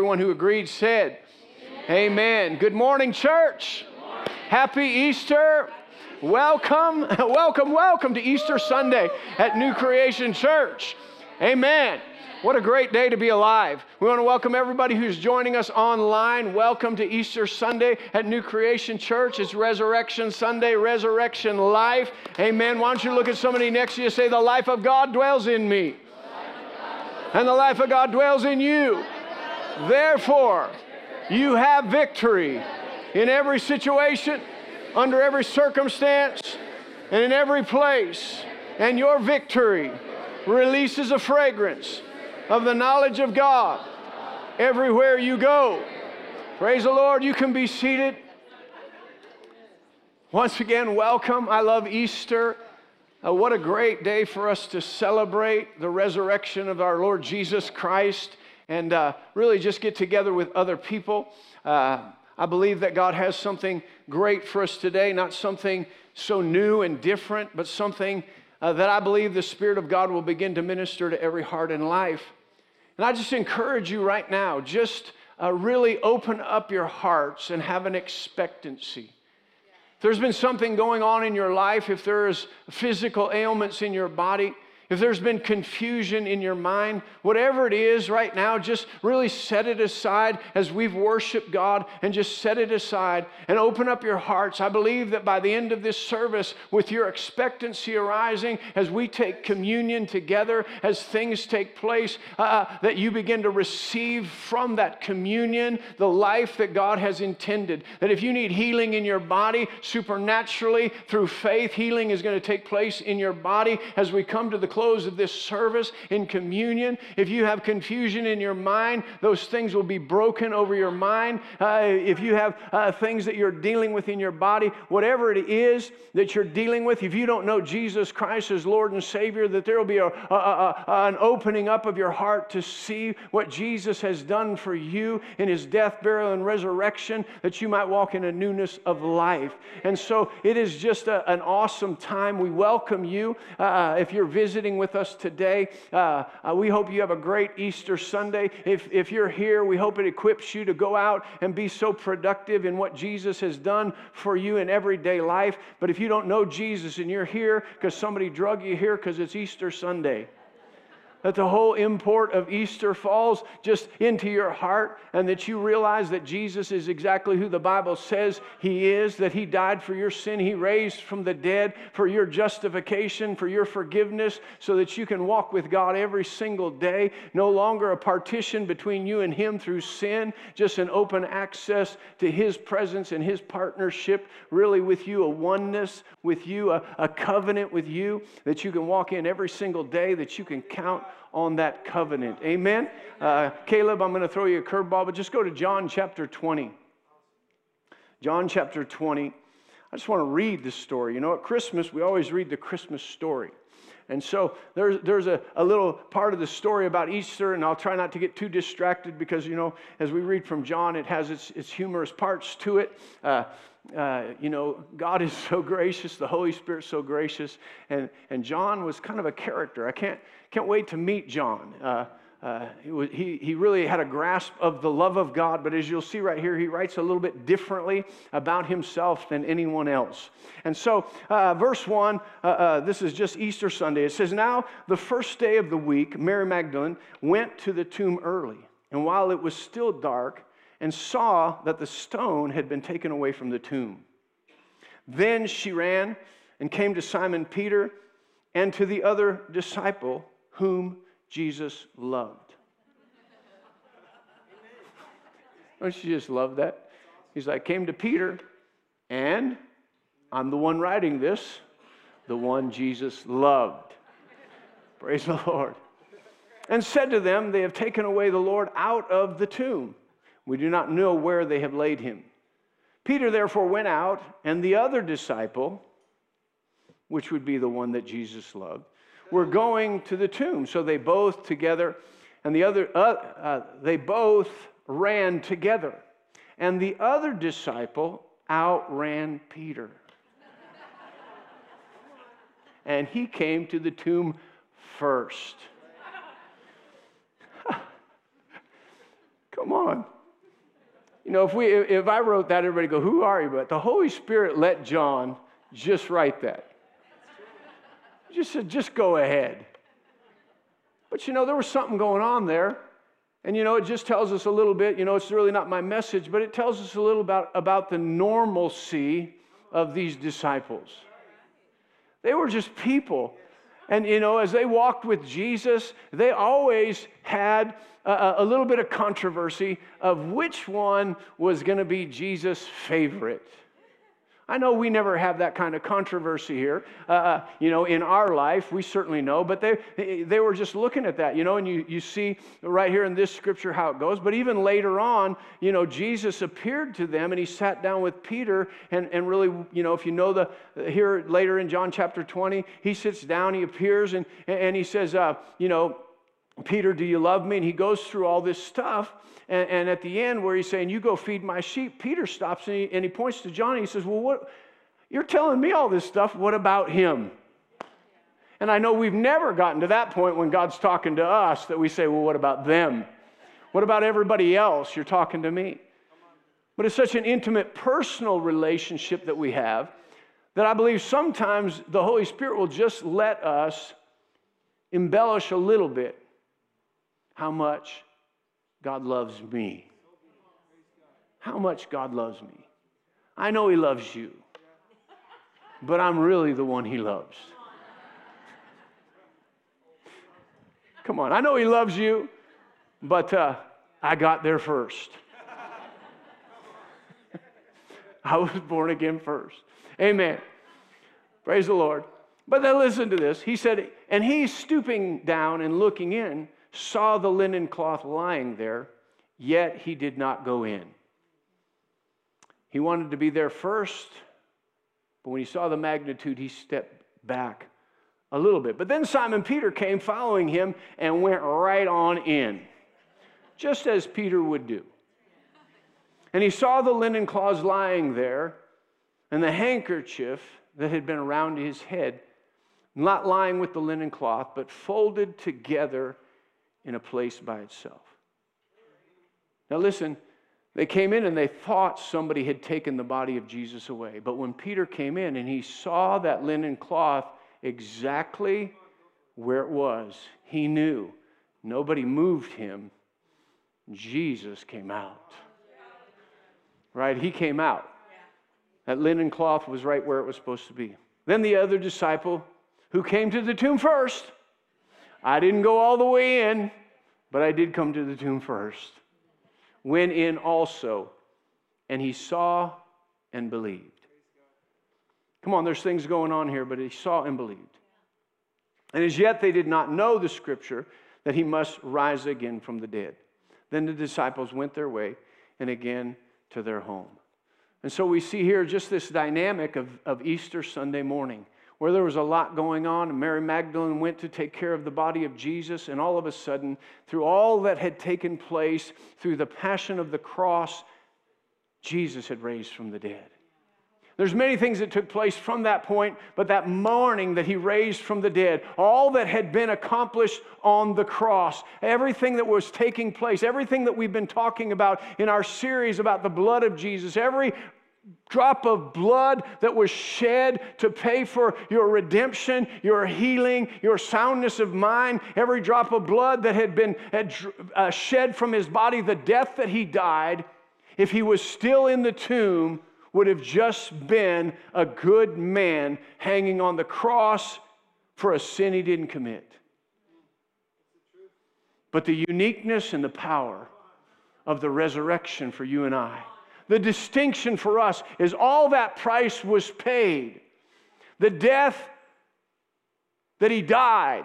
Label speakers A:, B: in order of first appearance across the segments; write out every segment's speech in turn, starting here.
A: Everyone who agreed said, Amen. Amen. Good morning, church. Good morning. Happy Easter. Welcome, welcome, welcome to Easter Sunday at New Creation Church. Amen. What a great day to be alive. We want to welcome everybody who's joining us online. Welcome to Easter Sunday at New Creation Church. It's Resurrection Sunday, Resurrection Life. Amen. Why don't you look at somebody next to you say, The life of God dwells in me, and the life of God dwells in you. Therefore, you have victory in every situation, under every circumstance, and in every place. And your victory releases a fragrance of the knowledge of God everywhere you go. Praise the Lord. You can be seated. Once again, welcome. I love Easter. Uh, what a great day for us to celebrate the resurrection of our Lord Jesus Christ and uh, really just get together with other people. Uh, I believe that God has something great for us today, not something so new and different, but something uh, that I believe the Spirit of God will begin to minister to every heart and life. And I just encourage you right now, just uh, really open up your hearts and have an expectancy. If there's been something going on in your life, if there's physical ailments in your body, if there's been confusion in your mind, whatever it is right now, just really set it aside as we've worshiped God and just set it aside and open up your hearts. I believe that by the end of this service, with your expectancy arising as we take communion together, as things take place, uh, that you begin to receive from that communion the life that God has intended. That if you need healing in your body, supernaturally through faith, healing is going to take place in your body as we come to the close of this service in communion. If you have confusion in your mind, those things will be broken over your mind. Uh, if you have uh, things that you're dealing with in your body, whatever it is that you're dealing with, if you don't know Jesus Christ as Lord and Savior, that there will be a, a, a, an opening up of your heart to see what Jesus has done for you in his death, burial, and resurrection, that you might walk in a newness of life. And so it is just an awesome time. We welcome you. Uh, if you're visiting, with us today. Uh, uh, we hope you have a great Easter Sunday. If, if you're here, we hope it equips you to go out and be so productive in what Jesus has done for you in everyday life. But if you don't know Jesus and you're here because somebody drug you here because it's Easter Sunday, that the whole import of Easter falls just into your heart and that you realize that Jesus is exactly who the Bible says he is, that he died for your sin, he raised from the dead for your justification, for your forgiveness, so that you can walk with God every single day. No longer a partition between you and him through sin, just an open access to his presence and his partnership, really with you, a oneness with you, a, a covenant with you that you can walk in every single day, that you can count on that covenant. Amen? Uh, Caleb, I'm going to throw you a curveball, but just go to John chapter 20. John chapter 20. I just want to read this story. You know, at Christmas, we always read the Christmas story. And so there's, there's a, a little part of the story about Easter, and I'll try not to get too distracted because, you know, as we read from John, it has its, its humorous parts to it. Uh, uh, you know, God is so gracious, the Holy Spirit's so gracious, and, and John was kind of a character. I can't, can't wait to meet John. Uh, uh, he, he really had a grasp of the love of God, but as you'll see right here, he writes a little bit differently about himself than anyone else. And so, uh, verse 1, uh, uh, this is just Easter Sunday. It says, Now, the first day of the week, Mary Magdalene went to the tomb early, and while it was still dark, and saw that the stone had been taken away from the tomb. Then she ran and came to Simon Peter and to the other disciple whom Jesus loved. Don't you just love that? He's like, came to Peter, and I'm the one writing this, the one Jesus loved. Praise the Lord. And said to them, They have taken away the Lord out of the tomb. We do not know where they have laid him. Peter therefore went out, and the other disciple, which would be the one that Jesus loved, were going to the tomb. So they both together, and the other, uh, uh, they both ran together. And the other disciple outran Peter. and he came to the tomb first. Come on. You know, if, we, if I wrote that, everybody go, Who are you? But the Holy Spirit let John just write that. Just said, Just go ahead. But you know, there was something going on there. And you know, it just tells us a little bit, you know, it's really not my message, but it tells us a little about, about the normalcy of these disciples. They were just people. And you know, as they walked with Jesus, they always had a, a little bit of controversy of which one was going to be Jesus' favorite. I know we never have that kind of controversy here, uh, uh, you know, in our life. We certainly know, but they, they were just looking at that, you know, and you, you see right here in this scripture how it goes. But even later on, you know, Jesus appeared to them and he sat down with Peter. And, and really, you know, if you know the, here later in John chapter 20, he sits down, he appears, and, and he says, uh, you know, Peter, do you love me? And he goes through all this stuff. And, and, at the end, where he's saying, You go feed my sheep, Peter stops and he, and he points to John and he says, Well, what? You're telling me all this stuff. What about him? And I know we've never gotten to that point when God's talking to us that we say, Well, what about them? What about everybody else? You're talking to me. But it's such an intimate personal relationship that we have that I believe sometimes the Holy Spirit will just let us embellish a little bit how much God loves me. How much God loves me. I know He loves you, but I'm really the one He loves. Come on, I know He loves you, but uh, I got there first. I was born again first. Amen. Praise the Lord. But then listen to this. He said, and he's stooping down and looking in saw the linen cloth lying there, yet he did not go in. He wanted to be there first, but when he saw the magnitude, he stepped back a little bit. But then Simon Peter came following him and went right on in, just as Peter would do. And he saw the linen cloths lying there and the handkerchief that had been around his head, not lying with the linen cloth, but folded together in a place by itself. Now, listen, they came in and they thought somebody had taken the body of Jesus away. But when Peter came in and he saw that linen cloth exactly where it was, he knew nobody moved him. Jesus came out. Right? He came out. That linen cloth was right where it was supposed to be. Then the other disciple who came to the tomb first I didn't go all the way in, but I did come to the tomb first. Went in also, and he saw and believed. Come on, there's things going on here, but he saw and believed. And as yet they did not know the scripture that he must rise again from the dead. Then the disciples went their way and again to their home. And so we see here just this dynamic of, of Easter Sunday morning where there was a lot going on, and Mary Magdalene went to take care of the body of Jesus, and all of a sudden, through all that had taken place, through the passion of the cross, Jesus had raised from the dead. There's many things that took place from that point, but that morning that he raised from the dead, all that had been accomplished on the cross, everything that was taking place, everything that we've been talking about in our series about the blood of Jesus, every drop of blood that was shed to pay for your redemption, your healing, your soundness of mind, every drop of blood that had been uh, shed from his body, the death that he died, if he was still in the tomb, would have just been a good man hanging on the cross for a sin he didn't commit. But the uniqueness and the power of the resurrection for you and I the distinction for us is all that price was paid. The death that he died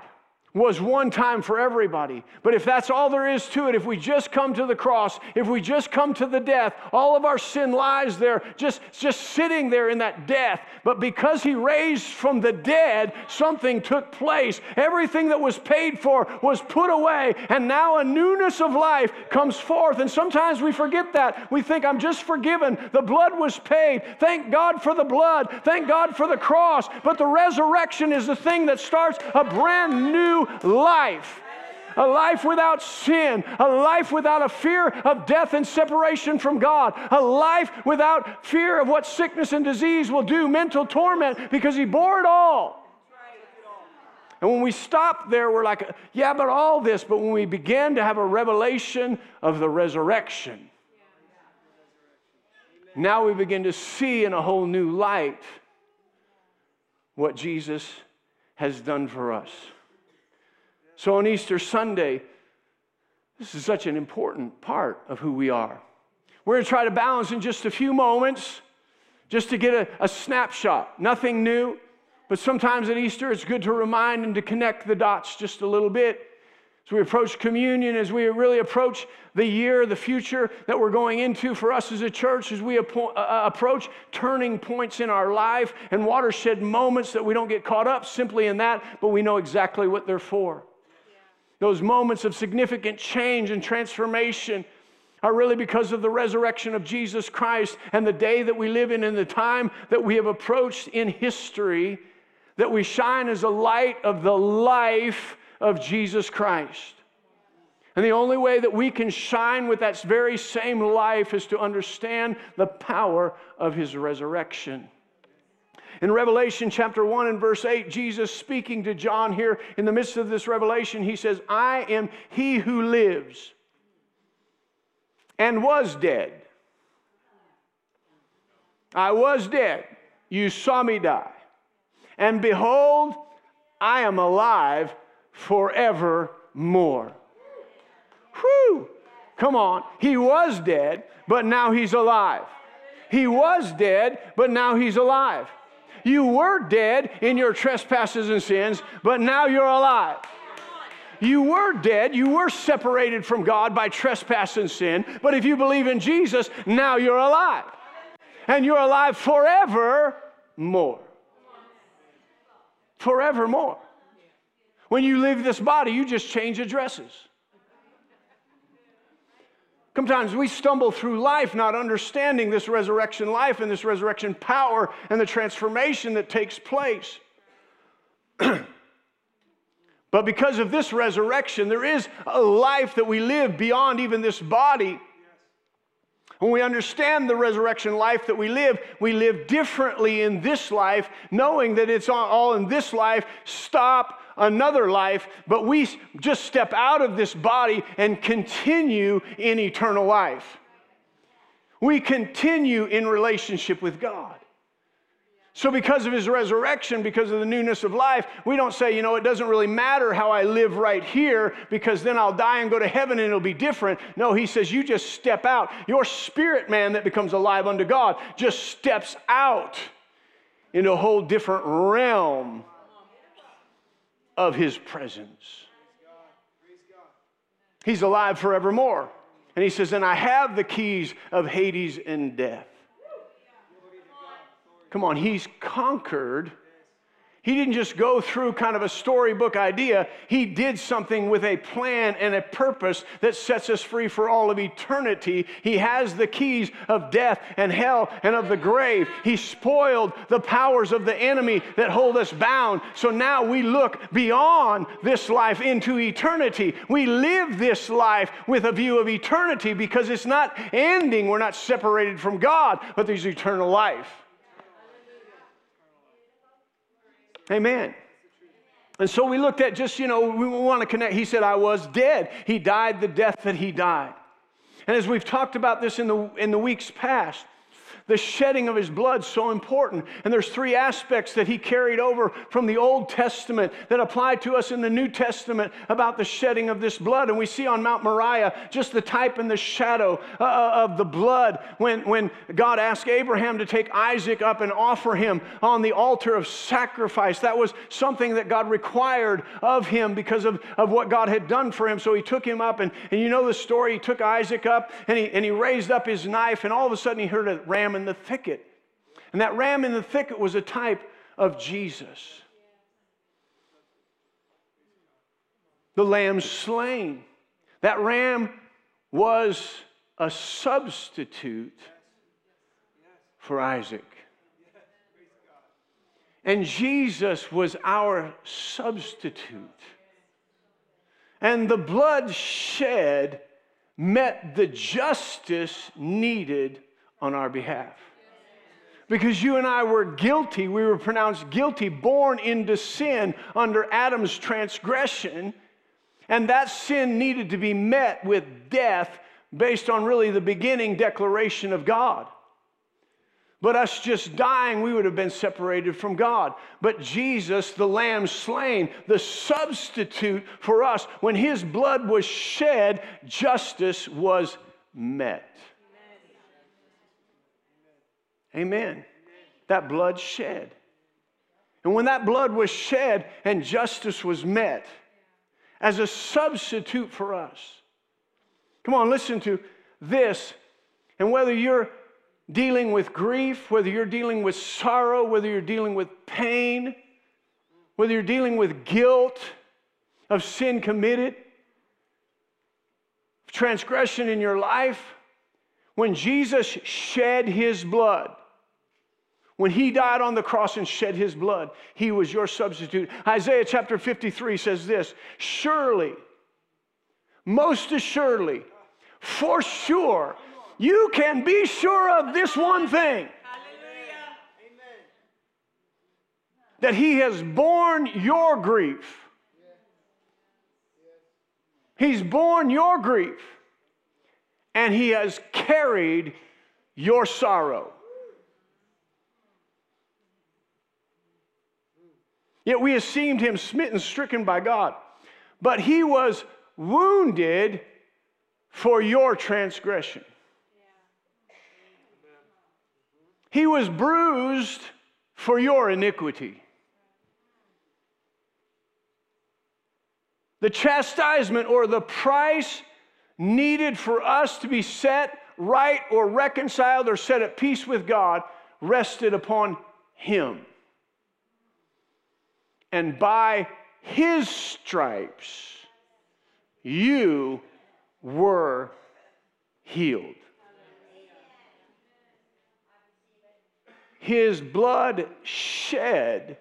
A: was one time for everybody. But if that's all there is to it, if we just come to the cross, if we just come to the death, all of our sin lies there, just, just sitting there in that death. But because he raised from the dead, something took place. Everything that was paid for was put away, and now a newness of life comes forth. And sometimes we forget that. We think, I'm just forgiven. The blood was paid. Thank God for the blood. Thank God for the cross. But the resurrection is the thing that starts a brand new life. a life without sin, a life without a fear of death and separation from God, a life without fear of what sickness and disease will do, mental torment, because He bore it all. And when we stop there, we're like, yeah, but all this. But when we begin to have a revelation of the resurrection, now we begin to see in a whole new light what Jesus has done for us. So on Easter Sunday, this is such an important part of who we are. We're going to try to balance in just a few moments, just to get a, a snapshot. Nothing new, but sometimes at Easter it's good to remind and to connect the dots just a little bit. As we approach communion, as we really approach the year, the future that we're going into for us as a church, as we uh, uh, approach turning points in our life and watershed moments that we don't get caught up simply in that, but we know exactly what they're for. Those moments of significant change and transformation are really because of the resurrection of Jesus Christ and the day that we live in and the time that we have approached in history, that we shine as a light of the life of Jesus Christ. And the only way that we can shine with that very same life is to understand the power of his resurrection. In Revelation chapter 1 and verse 8, Jesus speaking to John here in the midst of this revelation, he says, I am he who lives and was dead. I was dead. You saw me die. And behold, I am alive forevermore. Whew! Come on. He was dead, but now he's alive. He was dead, but now he's alive. You were dead in your trespasses and sins, but now you're alive. You were dead, you were separated from God by trespass and sin, but if you believe in Jesus, now you're alive. And you're alive forever forevermore. Forevermore. When you leave this body, you just change addresses. Sometimes we stumble through life not understanding this resurrection life and this resurrection power and the transformation that takes place. but because of this resurrection, there is a life that we live beyond even this body. When we understand the resurrection life that we live, we live differently in this life, knowing that it's all in this life. Stop another life, but we just step out of this body and continue in eternal life. We continue in relationship with God. So, because of his resurrection, because of the newness of life, we don't say, you know, it doesn't really matter how I live right here because then I'll die and go to heaven and it'll be different. No, he says, you just step out. Your spirit man that becomes alive unto God just steps out into a whole different realm of his presence. He's alive forevermore. And he says, And I have the keys of Hades and death. Come on, he's conquered he didn't just go through kind of a storybook idea. He did something with a plan and a purpose that sets us free for all of eternity. He has the keys of death and hell and of the grave. He spoiled the powers of the enemy that hold us bound. So now we look beyond this life into eternity. We live this life with a view of eternity because it's not ending. We're not separated from God, but there's eternal life. Amen. And so we looked at just, you know, we want to connect. He said, I was dead. He died the death that he died. And as we've talked about this in the, in the weeks past, the shedding of his blood so important. And there's three aspects that he carried over from the Old Testament that apply to us in the New Testament about the shedding of this blood. And we see on Mount Moriah just the type and the shadow uh, uh, of the blood when, when God asked Abraham to take Isaac up and offer him on the altar of sacrifice. That was something that God required of him because of, of what God had done for him. So he took him up, and, and you know the story. He took Isaac up and he, and he raised up his knife, and all of a sudden he heard a ram in the thicket. And that ram in the thicket was a type of Jesus. The lamb slain. That ram was a substitute for Isaac. And Jesus was our substitute. And the blood shed met the justice needed on our behalf. Because you and I were guilty, we were pronounced guilty, born into sin under Adam's transgression. And that sin needed to be met with death based on really the beginning declaration of God. But us just dying, we would have been separated from God. But Jesus, the Lamb slain, the substitute for us, when his blood was shed, justice was met. Amen. That blood shed. And when that blood was shed and justice was met as a substitute for us, come on, listen to this. And whether you're dealing with grief, whether you're dealing with sorrow, whether you're dealing with pain, whether you're dealing with guilt of sin committed, transgression in your life, when Jesus shed his blood, when he died on the cross and shed his blood, he was your substitute. Isaiah chapter 53 says this Surely, most assuredly, for sure, you can be sure of this one thing that He has borne your grief. He's borne your grief and He has carried your sorrow. Yet we esteemed him smitten, stricken by God. But he was wounded for your transgression. He was bruised for your iniquity. The chastisement or the price needed for us to be set right or reconciled or set at peace with God rested upon Him. And by His stripes, you were healed. his blood shed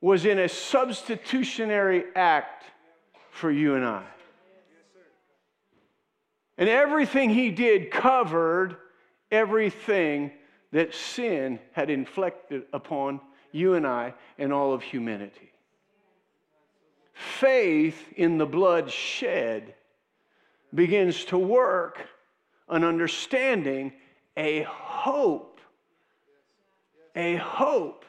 A: was in a substitutionary act for you and I. And everything he did covered everything that sin had inflicted upon you and I and all of humanity. Faith in the blood shed begins to work an understanding, a hope a hope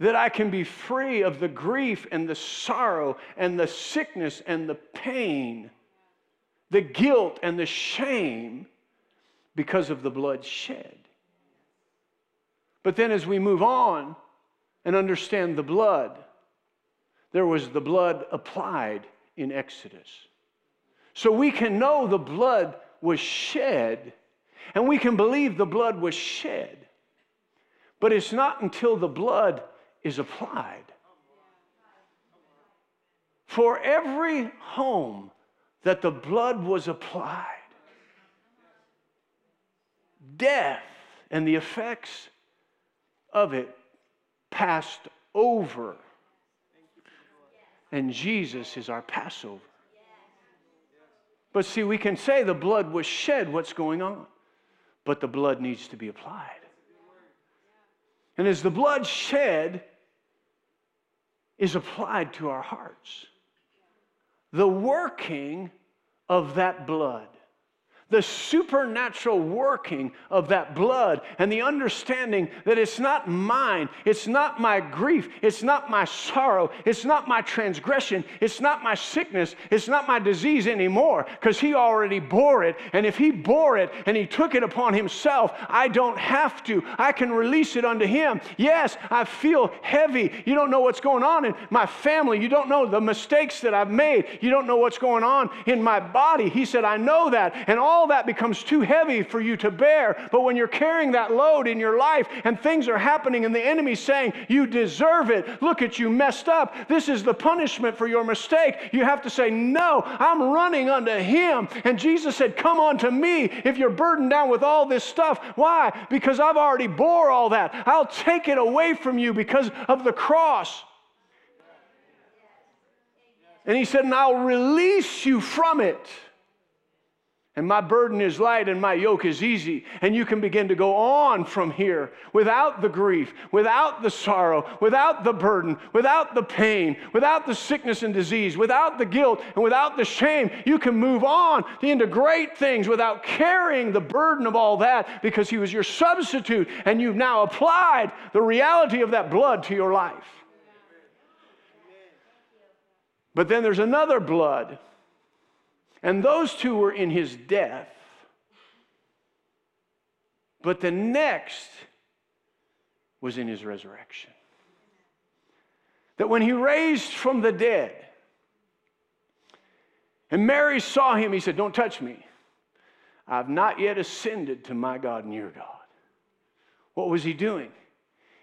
A: that I can be free of the grief and the sorrow and the sickness and the pain, the guilt and the shame because of the blood shed. But then as we move on and understand the blood, there was the blood applied in Exodus. So we can know the blood was shed, and we can believe the blood was shed but it's not until the blood is applied. For every home that the blood was applied, death and the effects of it passed over. And Jesus is our Passover. But see, we can say the blood was shed, what's going on? But the blood needs to be applied. And as the blood shed is applied to our hearts, the working of that blood the supernatural working of that blood and the understanding that it's not mine, it's not my grief, it's not my sorrow, it's not my transgression, it's not my sickness, it's not my disease anymore because He already bore it. And if He bore it and He took it upon Himself, I don't have to. I can release it unto Him. Yes, I feel heavy. You don't know what's going on in my family, you don't know the mistakes that I've made, you don't know what's going on in my body. He said, I know that. And all all that becomes too heavy for you to bear. But when you're carrying that load in your life and things are happening and the enemy's saying, You deserve it, look at you messed up, this is the punishment for your mistake, you have to say, No, I'm running unto Him. And Jesus said, Come unto me if you're burdened down with all this stuff. Why? Because I've already bore all that. I'll take it away from you because of the cross. And he said, And I'll release you from it. And my burden is light and my yoke is easy. And you can begin to go on from here without the grief, without the sorrow, without the burden, without the pain, without the sickness and disease, without the guilt, and without the shame. You can move on into great things without carrying the burden of all that because He was your substitute and you've now applied the reality of that blood to your life. But then there's another blood and those two were in his death. But the next was in his resurrection. That when he raised from the dead, and Mary saw him, he said, Don't touch me. I've not yet ascended to my God and your God. What was he doing?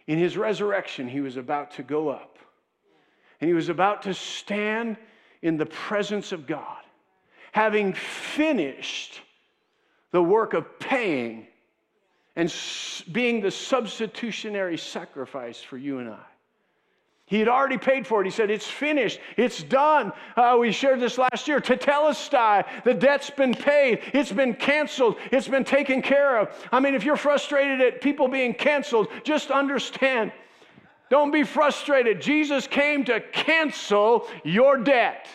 A: In his resurrection, he was about to go up. And he was about to stand in the presence of God having finished the work of paying and being the substitutionary sacrifice for you and I. He had already paid for it. He said, It's finished. It's done. Uh, we shared this last year. Tetelestai, the debt's been paid. It's been canceled. It's been taken care of. I mean, if you're frustrated at people being canceled, just understand. Don't be frustrated. Jesus came to cancel your debt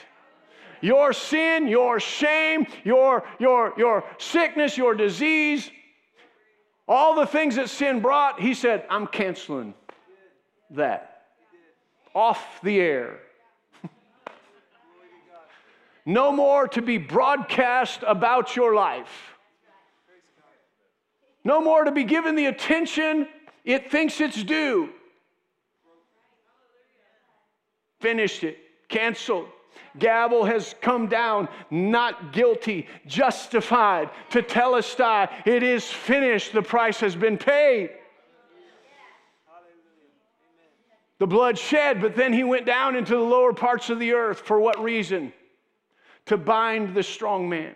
A: your sin, your shame, your, your, your sickness, your disease, all the things that sin brought, he said, I'm canceling that. Off the air. no more to be broadcast about your life. No more to be given the attention it thinks it's due. Finished it, canceled gavel has come down, not guilty, justified, tetelestai. It is finished. The price has been paid. The blood shed, but then he went down into the lower parts of the earth. For what reason? To bind the strong man.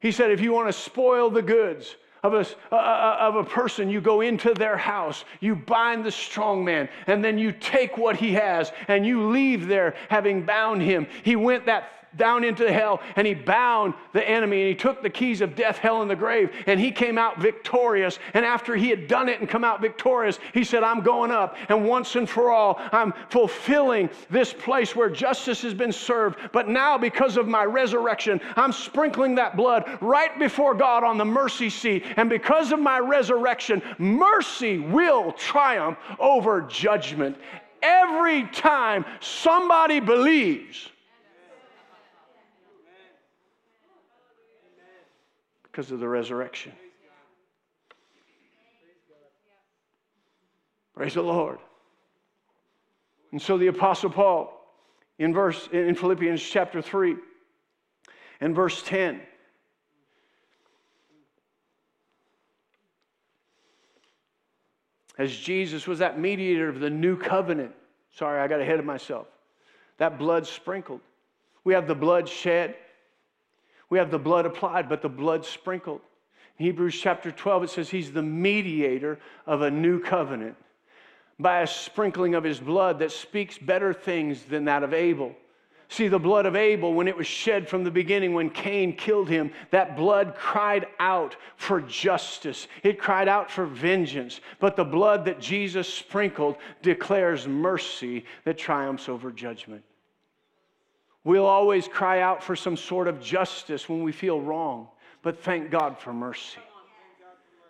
A: He said, if you want to spoil the goods, of a, of a person, you go into their house, you bind the strong man, and then you take what he has and you leave there having bound him. He went that down into hell and he bound the enemy and he took the keys of death, hell, and the grave and he came out victorious. And after he had done it and come out victorious, he said, I'm going up and once and for all, I'm fulfilling this place where justice has been served. But now, because of my resurrection, I'm sprinkling that blood right before God on the mercy seat. And because of my resurrection, mercy will triumph over judgment. Every time somebody believes, because of the resurrection. Praise the Lord. And so the apostle Paul in verse in Philippians chapter 3 and verse 10 as Jesus was that mediator of the new covenant. Sorry, I got ahead of myself. That blood sprinkled. We have the blood shed. We have the blood applied, but the blood sprinkled. In Hebrews chapter 12, it says he's the mediator of a new covenant by a sprinkling of his blood that speaks better things than that of Abel. See, the blood of Abel, when it was shed from the beginning, when Cain killed him, that blood cried out for justice. It cried out for vengeance. But the blood that Jesus sprinkled declares mercy that triumphs over judgment. We'll always cry out for some sort of justice when we feel wrong, but thank God for mercy.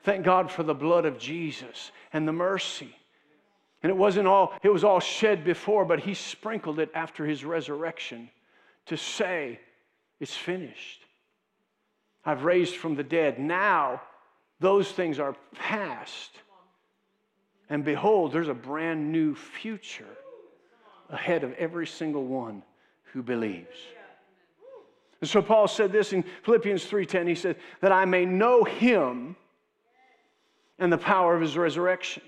A: Thank God for the blood of Jesus and the mercy. And it wasn't all, it was all shed before, but he sprinkled it after his resurrection to say, It's finished. I've raised from the dead. Now those things are past. And behold, there's a brand new future ahead of every single one who believes. And so Paul said this in Philippians 3:10 he said that I may know him and the power of his resurrection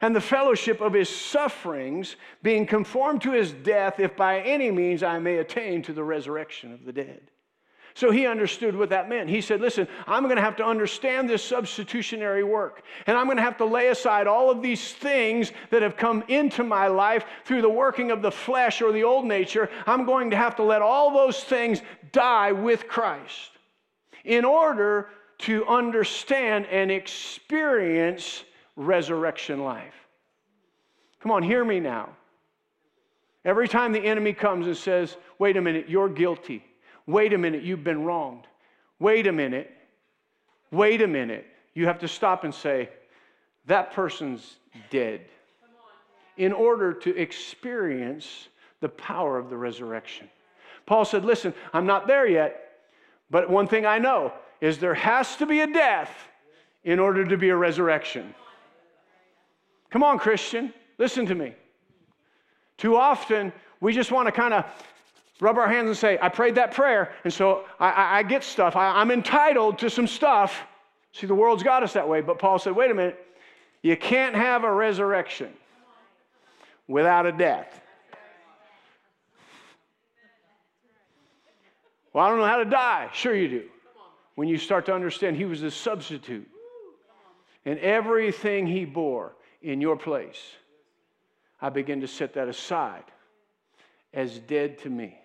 A: and the fellowship of his sufferings being conformed to his death if by any means I may attain to the resurrection of the dead. So he understood what that meant. He said, Listen, I'm going to have to understand this substitutionary work. And I'm going to have to lay aside all of these things that have come into my life through the working of the flesh or the old nature. I'm going to have to let all those things die with Christ in order to understand and experience resurrection life. Come on, hear me now. Every time the enemy comes and says, wait a minute, you're guilty. Wait a minute, you've been wronged. Wait a minute. Wait a minute. You have to stop and say, that person's dead in order to experience the power of the resurrection. Paul said, Listen, I'm not there yet, but one thing I know is there has to be a death in order to be a resurrection. Come on, Christian, listen to me. Too often, we just want to kind of rub our hands and say, I prayed that prayer, and so I, I, I get stuff. I, I'm entitled to some stuff. See, the world's got us that way. But Paul said, wait a minute, you can't have a resurrection without a death. Well, I don't know how to die. Sure, you do. When you start to understand He was the substitute and everything He bore in your place, I begin to set that aside as dead to me.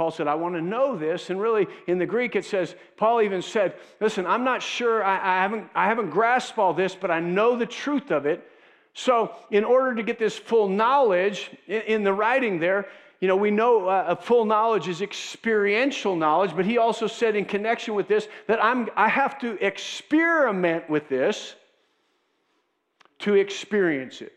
A: Paul said, I want to know this. And really, in the Greek, it says, Paul even said, Listen, I'm not sure, I, I, haven't, I haven't grasped all this, but I know the truth of it. So, in order to get this full knowledge in, in the writing there, you know, we know uh, full knowledge is experiential knowledge, but he also said in connection with this that I'm, I have to experiment with this to experience it.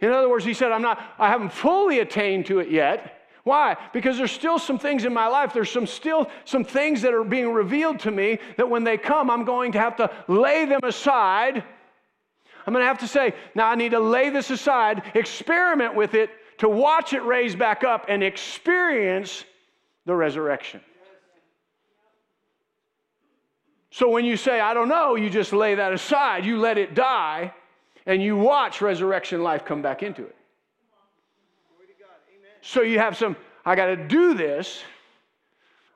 A: In other words, he said, I'm not, I haven't fully attained to it yet, why? Because there's still some things in my life, there's some still some things that are being revealed to me that when they come, I'm going to have to lay them aside. I'm going to have to say, now I need to lay this aside, experiment with it, to watch it raise back up and experience the resurrection. So when you say, I don't know, you just lay that aside, you let it die, and you watch resurrection life come back into it. So you have some, I got to do this.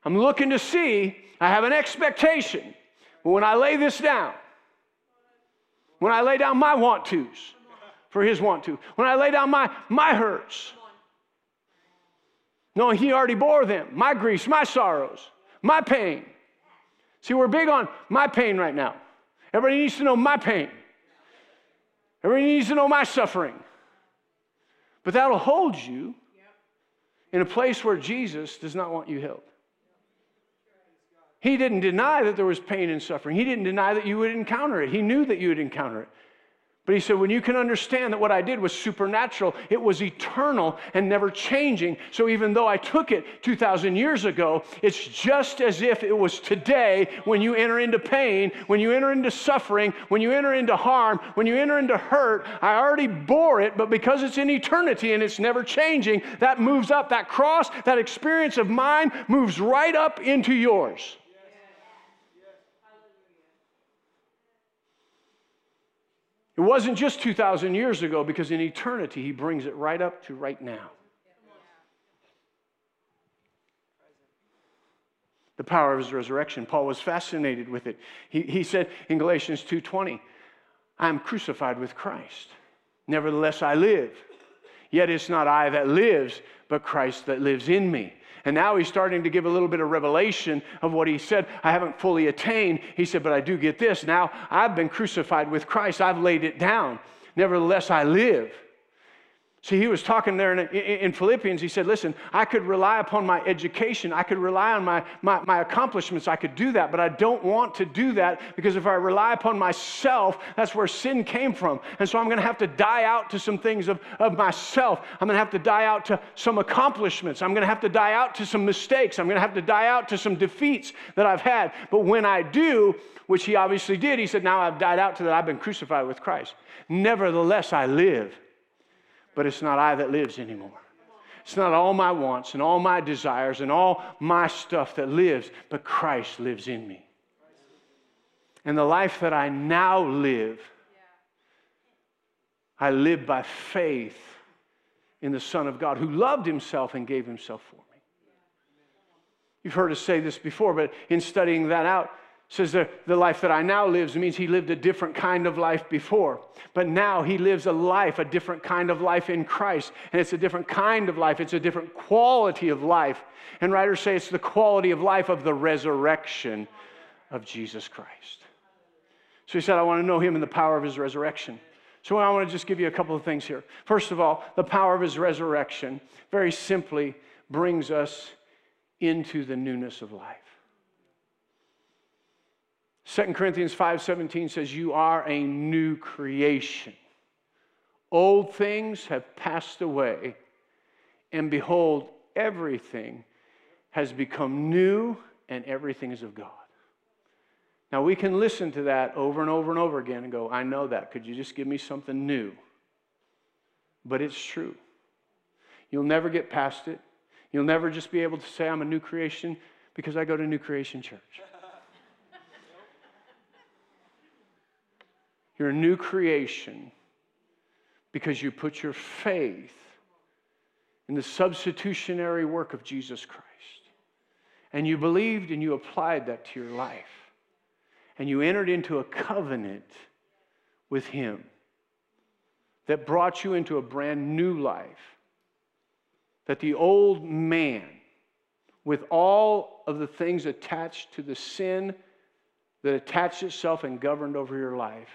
A: I'm looking to see, I have an expectation. But when I lay this down, when I lay down my want tos for his want to, when I lay down my, my hurts, no, he already bore them, my griefs, my sorrows, my pain. See, we're big on my pain right now. Everybody needs to know my pain. Everybody needs to know my suffering. But that'll hold you in a place where Jesus does not want you healed. He didn't deny that there was pain and suffering. He didn't deny that you would encounter it. He knew that you would encounter it. But he said, when you can understand that what I did was supernatural, it was eternal and never changing. So even though I took it 2,000 years ago, it's just as if it was today when you enter into pain, when you enter into suffering, when you enter into harm, when you enter into hurt. I already bore it, but because it's in eternity and it's never changing, that moves up. That cross, that experience of mine moves right up into yours. It wasn't just 2,000 years ago because in eternity, he brings it right up to right now. The power of his resurrection. Paul was fascinated with it. He, he said in Galatians 2:20, I am crucified with Christ. Nevertheless, I live. Yet it's not I that lives, but Christ that lives in me. And now he's starting to give a little bit of revelation of what he said. I haven't fully attained. He said, but I do get this. Now I've been crucified with Christ, I've laid it down. Nevertheless, I live. See, he was talking there in, in, Philippians. He said, Listen, I could rely upon my education. I could rely on my, my, my, accomplishments. I could do that, but I don't want to do that because if I rely upon myself, that's where sin came from. And so I'm going to have to die out to some things of, of myself. I'm going to have to die out to some accomplishments. I'm going to have to die out to some mistakes. I'm going to have to die out to some defeats that I've had. But when I do, which he obviously did, he said, Now I've died out to that. I've been crucified with Christ. Nevertheless, I live but it's not I that lives anymore. It's not all my wants and all my desires and all my stuff that lives, but Christ lives in me. And the life that I now live, I live by faith in the Son of God who loved himself and gave himself for me. You've heard us say this before, but in studying that out, says the, the life that I now lives means he lived a different kind of life before. But now he lives a life, a different kind of life in Christ. And it's a different kind of life, it's a different quality of life. And writers say it's the quality of life of the resurrection of Jesus Christ. So he said, I want to know him in the power of his resurrection. So I want to just give you a couple of things here. First of all, the power of his resurrection very simply brings us into the newness of life. 2 Corinthians 5:17 says you are a new creation. Old things have passed away and behold everything has become new and everything is of God. Now we can listen to that over and over and over again and go, I know that. Could you just give me something new? But it's true. You'll never get past it. You'll never just be able to say, I'm a new creation because I go to New Creation Church. You're a new creation because you put your faith in the substitutionary work of Jesus Christ. And you believed and you applied that to your life. And you entered into a covenant with Him that brought you into a brand new life. That the old man, with all of the things attached to the sin that attached itself and governed over your life,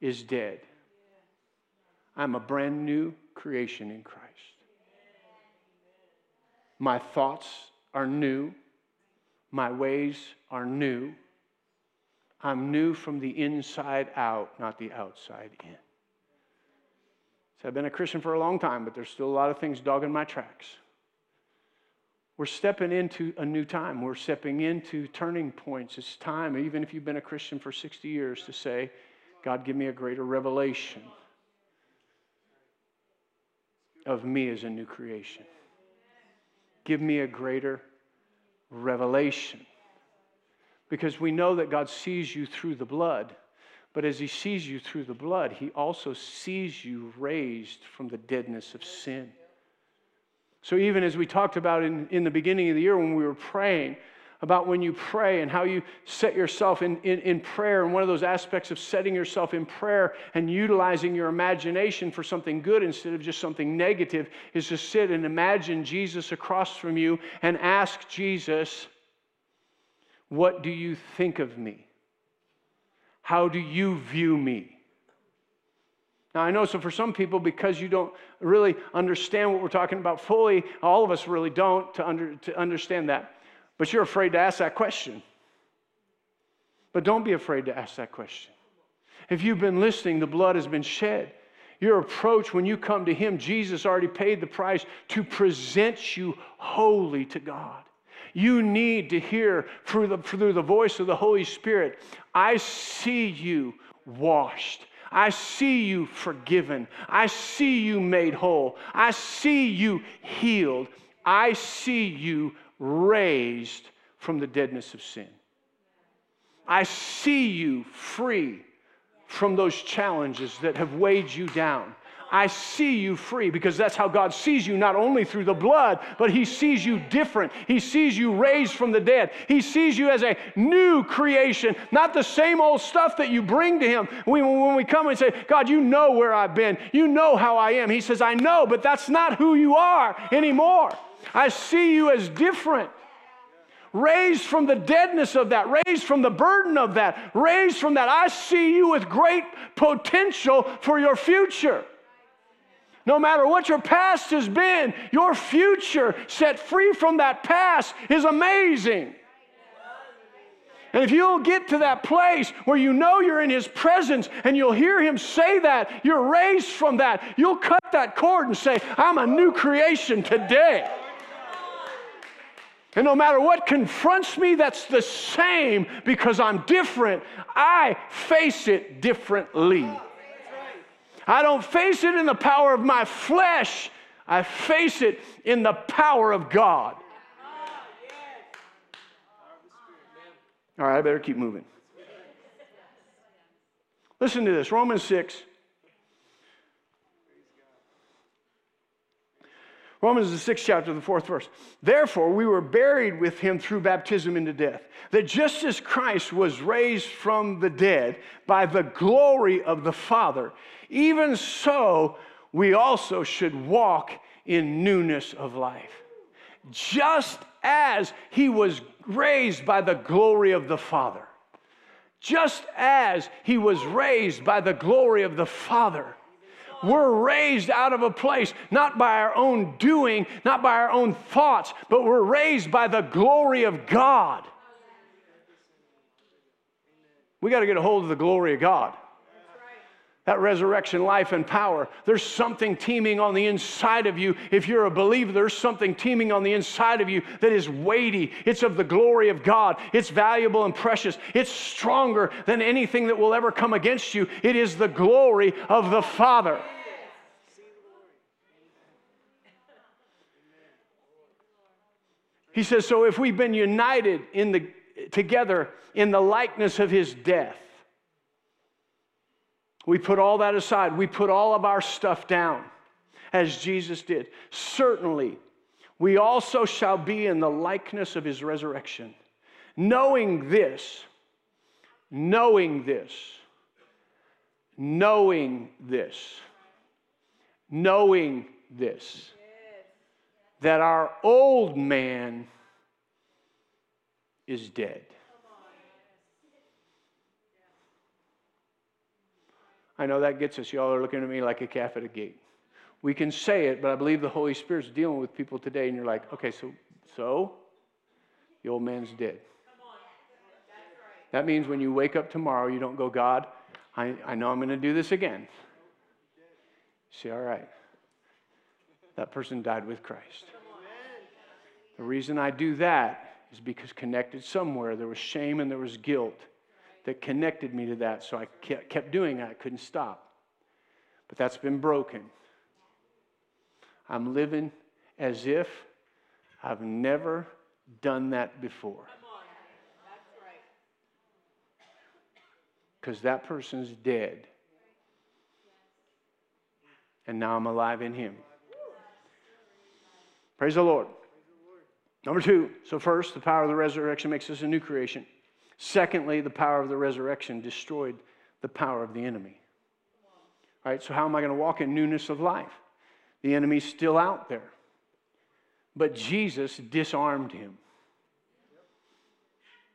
A: is dead. I'm a brand new creation in Christ. My thoughts are new. My ways are new. I'm new from the inside out, not the outside in. So I've been a Christian for a long time, but there's still a lot of things dogging my tracks. We're stepping into a new time. We're stepping into turning points. It's time, even if you've been a Christian for 60 years, to say, God, give me a greater revelation of me as a new creation. Give me a greater revelation. Because we know that God sees you through the blood, but as He sees you through the blood, He also sees you raised from the deadness of sin. So, even as we talked about in, in the beginning of the year when we were praying, about when you pray and how you set yourself in, in, in prayer. And one of those aspects of setting yourself in prayer and utilizing your imagination for something good instead of just something negative is to sit and imagine Jesus across from you and ask Jesus, What do you think of me? How do you view me? Now, I know, so for some people, because you don't really understand what we're talking about fully, all of us really don't to, under, to understand that. But you're afraid to ask that question. But don't be afraid to ask that question. If you've been listening, the blood has been shed. Your approach when you come to Him, Jesus already paid the price to present you holy to God. You need to hear through the, through the voice of the Holy Spirit I see you washed. I see you forgiven. I see you made whole. I see you healed. I see you raised from the deadness of sin. I see you free from those challenges that have weighed you down. I see you free because that's how God sees you, not only through the blood, but He sees you different. He sees you raised from the dead. He sees you as a new creation, not the same old stuff that you bring to Him. We, when we come and say, God, you know where I've been, you know how I am. He says, I know, but that's not who you are anymore. I see you as different. Raised from the deadness of that, raised from the burden of that, raised from that. I see you with great potential for your future. No matter what your past has been, your future set free from that past is amazing. And if you'll get to that place where you know you're in His presence and you'll hear Him say that, you're raised from that, you'll cut that cord and say, I'm a new creation today. And no matter what confronts me, that's the same because I'm different. I face it differently. I don't face it in the power of my flesh, I face it in the power of God. All right, I better keep moving. Listen to this Romans 6. Romans, the sixth chapter, the fourth verse. Therefore, we were buried with him through baptism into death, that just as Christ was raised from the dead by the glory of the Father, even so we also should walk in newness of life. Just as he was raised by the glory of the Father, just as he was raised by the glory of the Father, we're raised out of a place not by our own doing, not by our own thoughts, but we're raised by the glory of God. We got to get a hold of the glory of God that resurrection life and power. There's something teeming on the inside of you. If you're a believer, there's something teeming on the inside of you that is weighty. It's of the glory of God. It's valuable and precious. It's stronger than anything that will ever come against you. It is the glory of the Father. He says, So if we've been united in the, together in the likeness of his death, we put all that aside. We put all of our stuff down as Jesus did. Certainly, we also shall be in the likeness of his resurrection. Knowing this, knowing this, knowing this, knowing this, that our old man is dead. I know that gets us. Y'all are looking at me like a calf at a gate. We can say it, but I believe the Holy Spirit's dealing with people today, and you're like, okay, so, so the old man's dead. That means when you wake up tomorrow, you don't go, God, I, I know I'm going to do this again. See, all right, that person died with Christ. The reason I do that is because connected somewhere there was shame and there was guilt that connected me to that. So I kept doing it. I couldn't stop. But that's been broken. I'm living as if I've never done that before. Because that person's dead. And now I'm alive in him. Praise the Lord. Number two, so first, the power of the resurrection makes us a new creation. Secondly, the power of the resurrection destroyed the power of the enemy. All right, so how am I going to walk in newness of life? The enemy's still out there. But Jesus disarmed him.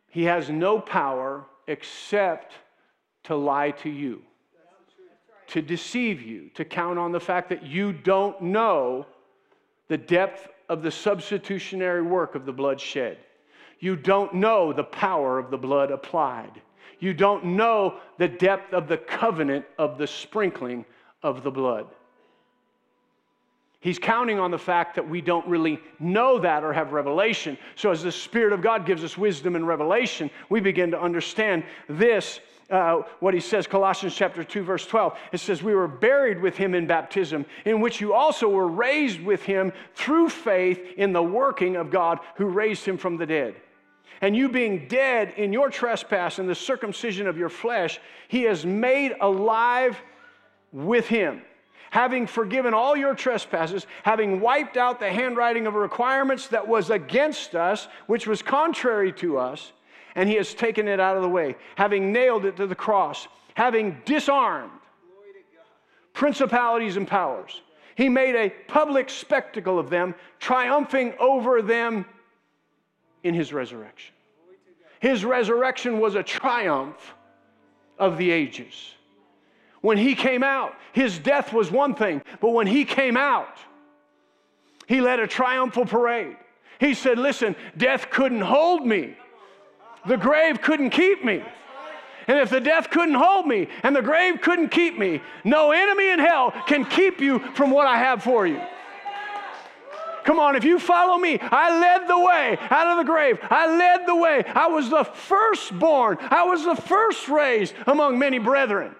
A: He has no power except to lie to you, to deceive you, to count on the fact that you don't know the depth of the substitutionary work of the blood shed. You don't know the power of the blood applied. You don't know the depth of the covenant of the sprinkling of the blood. He's counting on the fact that we don't really know that or have revelation. So, as the Spirit of God gives us wisdom and revelation, we begin to understand this. Uh, what he says, Colossians chapter 2, verse 12. It says, We were buried with him in baptism, in which you also were raised with him through faith in the working of God who raised him from the dead and you being dead in your trespass and the circumcision of your flesh, he has made alive with him. Having forgiven all your trespasses, having wiped out the handwriting of requirements that was against us, which was contrary to us, and he has taken it out of the way, having nailed it to the cross, having disarmed principalities and powers. He made a public spectacle of them, triumphing over them in his resurrection. His resurrection was a triumph of the ages. When he came out, his death was one thing, but when he came out, he led a triumphal parade. He said, Listen, death couldn't hold me, the grave couldn't keep me. And if the death couldn't hold me and the grave couldn't keep me, no enemy in hell can keep you from what I have for you. Come on, if you follow me, I led the way out of the grave. I led the way. I was the firstborn. I was the first raised among many brethren.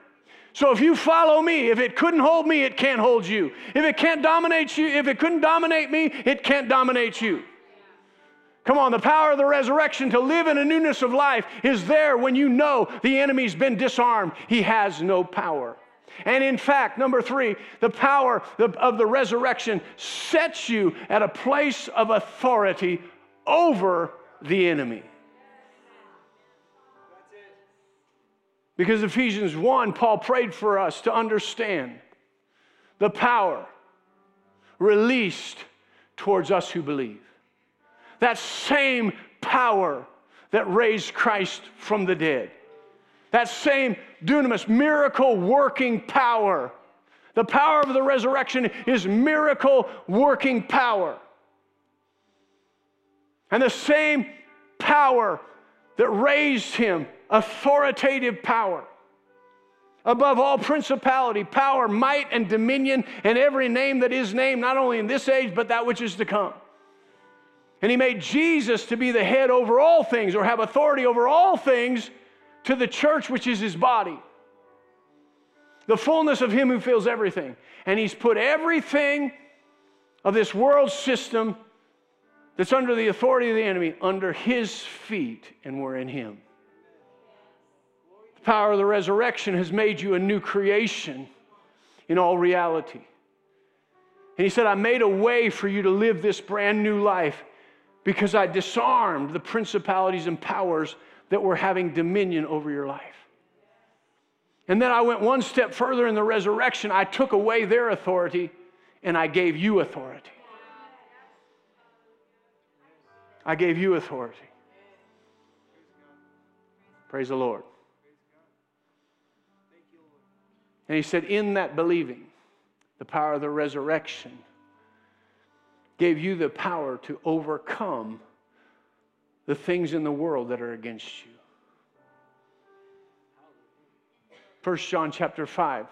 A: So if you follow me, if it couldn't hold me, it can't hold you. If it can't dominate you, if it couldn't dominate me, it can't dominate you. Come on, the power of the resurrection to live in a newness of life is there when you know the enemy's been disarmed. He has no power. And in fact, number three, the power of the resurrection sets you at a place of authority over the enemy. Because Ephesians 1, Paul prayed for us to understand the power released towards us who believe. That same power that raised Christ from the dead. That same dunamis, miracle working power. The power of the resurrection is miracle working power. And the same power that raised him, authoritative power, above all principality, power, might, and dominion, and every name that is named, not only in this age, but that which is to come. And he made Jesus to be the head over all things, or have authority over all things to the church, which is his body. The fullness of him who fills everything. And he's put everything of this world system that's under the authority of the enemy under his feet, and we're in him. The power of the resurrection has made you a new creation in all reality. And he said, I made a way for you to live this brand new life because I disarmed the principalities and powers that were having dominion over your life. And then I went one step further in the resurrection. I took away their authority and I gave you authority. I gave you authority. Praise the Lord. And he said, In that believing, the power of the resurrection gave you the power to overcome the things in the world that are against you. 1 John chapter 5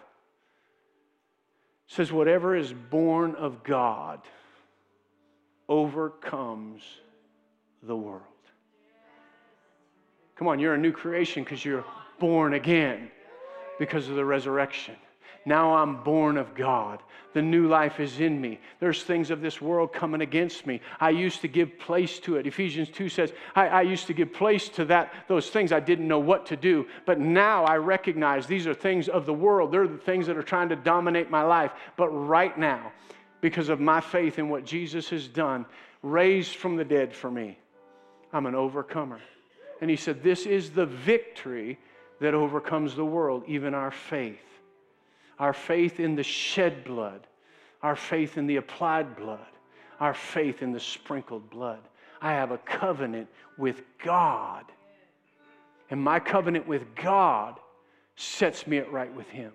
A: says, Whatever is born of God overcomes the world. Come on, you're a new creation because you're born again because of the resurrection. Now I'm born of God. The new life is in me. There's things of this world coming against me. I used to give place to it. Ephesians 2 says, I, I, used to give place to that, those things I didn't know what to do. But now I recognize these are things of the world. They're the things that are trying to dominate my life. But right now, because of my faith in what Jesus has done, raised from the dead for me, I'm an overcomer. And he said, This is the victory that overcomes the world, even our faith. Our faith in the shed blood, our faith in the applied blood, our faith in the sprinkled blood. I have a covenant with God. And my covenant with God sets me at right with Him.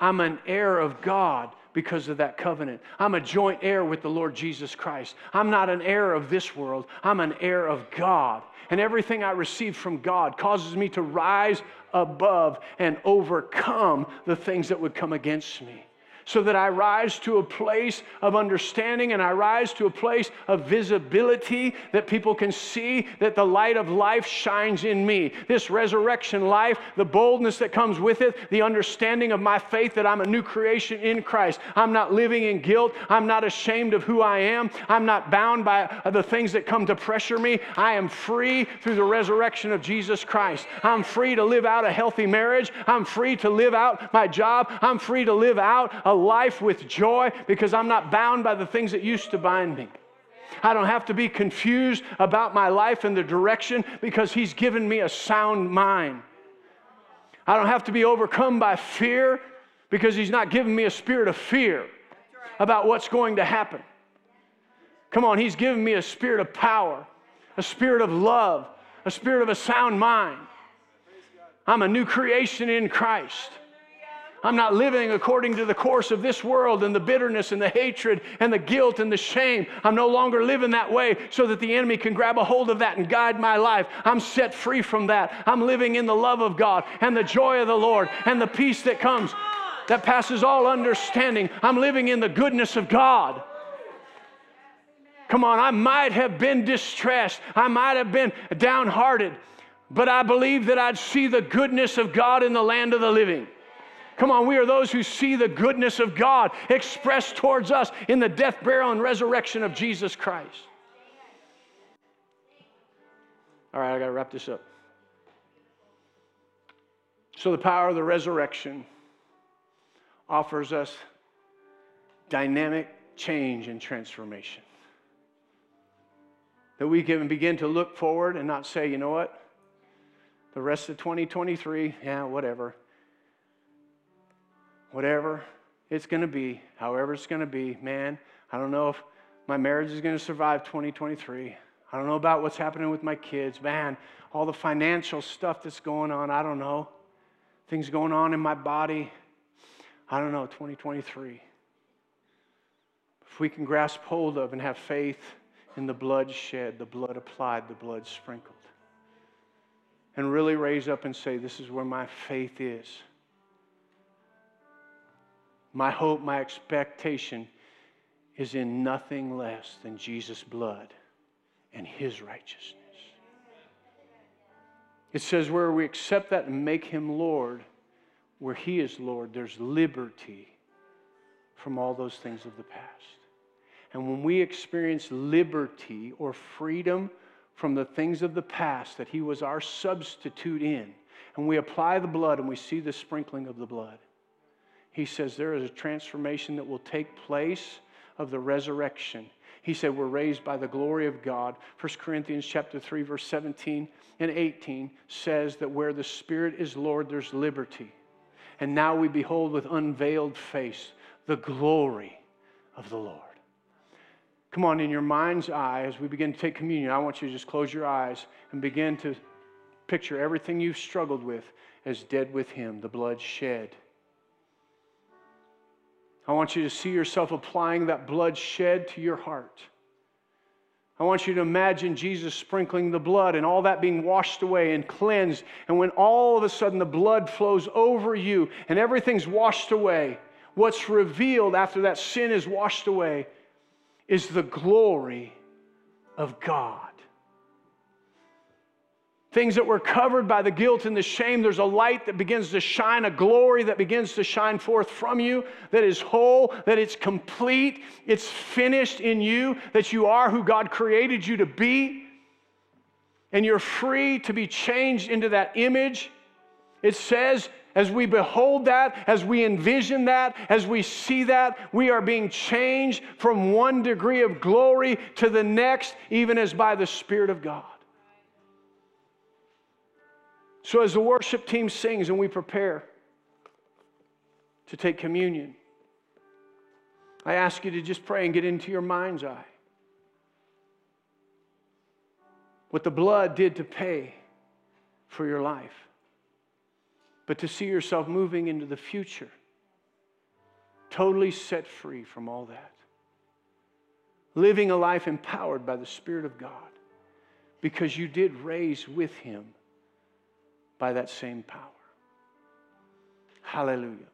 A: I'm an heir of God because of that covenant. I'm a joint heir with the Lord Jesus Christ. I'm not an heir of this world, I'm an heir of God. And everything I receive from God causes me to rise above and overcome the things that would come against me so that I rise to a place of understanding and I rise to a place of visibility that people can see that the light of life shines in me. This resurrection life, the boldness that comes with it, the understanding of my faith that I'm a new creation in Christ. I'm not living in guilt. I'm not ashamed of who I am. I'm not bound by the things that come to pressure me. I am free through the resurrection of Jesus Christ. I'm free to live out a healthy marriage. I'm free to live out my job. I'm free to live out a life with joy because I'm not bound by the things that used to bind me. I don't have to be confused about my life and the direction because He's given me a sound mind. I don't have to be overcome by fear because He's not given me a spirit of fear about what's going to happen. Come on, He's given me a spirit of power, a spirit of love, a spirit of a sound mind. I'm a new creation in Christ. I'm not living according to the course of this world and the bitterness and the hatred and the guilt and the shame. I'm no longer living that way so that the enemy can grab a hold of that and guide my life. I'm set free from that. I'm living in the love of God and the joy of the Lord and the peace that comes that passes all understanding. I'm living in the goodness of God. Come on, I might have been distressed. I might have been downhearted, but I believe that I'd see the goodness of God in the land of the living. Come on, we are those who see the goodness of God expressed towards us in the death, burial, and resurrection of Jesus Christ. All right, I got to wrap this up. So, the power of the resurrection offers us dynamic change and transformation. That we can begin to look forward and not say, you know what? The rest of 2023, yeah, whatever. Whatever it's going to be, however it's going to be, man, I don't know if my marriage is going to survive 2023. I don't know about what's happening with my kids. Man, all the financial stuff that's going on, I don't know. Things going on in my body. I don't know, 2023. If we can grasp hold of and have faith in the blood shed, the blood applied, the blood sprinkled, and really raise up and say, This is where my faith is. My hope, my expectation is in nothing less than Jesus' blood and his righteousness. It says, where we accept that and make him Lord, where he is Lord, there's liberty from all those things of the past. And when we experience liberty or freedom from the things of the past that he was our substitute in, and we apply the blood and we see the sprinkling of the blood, he says there is a transformation that will take place of the resurrection. He said we're raised by the glory of God. 1 Corinthians chapter 3 verse 17 and 18 says that where the spirit is Lord there's liberty. And now we behold with unveiled face the glory of the Lord. Come on, in your mind's eye, as we begin to take communion, I want you to just close your eyes and begin to picture everything you've struggled with as dead with Him, the blood shed I want you to see yourself applying that blood shed to your heart. I want you to imagine Jesus sprinkling the blood and all that being washed away and cleansed. And when all of a sudden the blood flows over you and everything's washed away, what's revealed after that sin is washed away is the glory of God things that were covered by the guilt and the shame, there's a light that begins to shine, a glory that begins to shine forth from you, that is whole, that it's complete, it's finished in you, that you are who God created you to be, and you're free to be changed into that image. It says, as we behold that, as we envision that, as we see that, we are being changed from one degree of glory to the next, even as by the Spirit of God. So, as the worship team sings and we prepare to take communion, I ask you to just pray and get into your mind's eye what the blood did to pay for your life, but to see yourself moving into the future, totally set free from all that, living a life empowered by the Spirit of God because you did raise with Him by that same power. Hallelujah.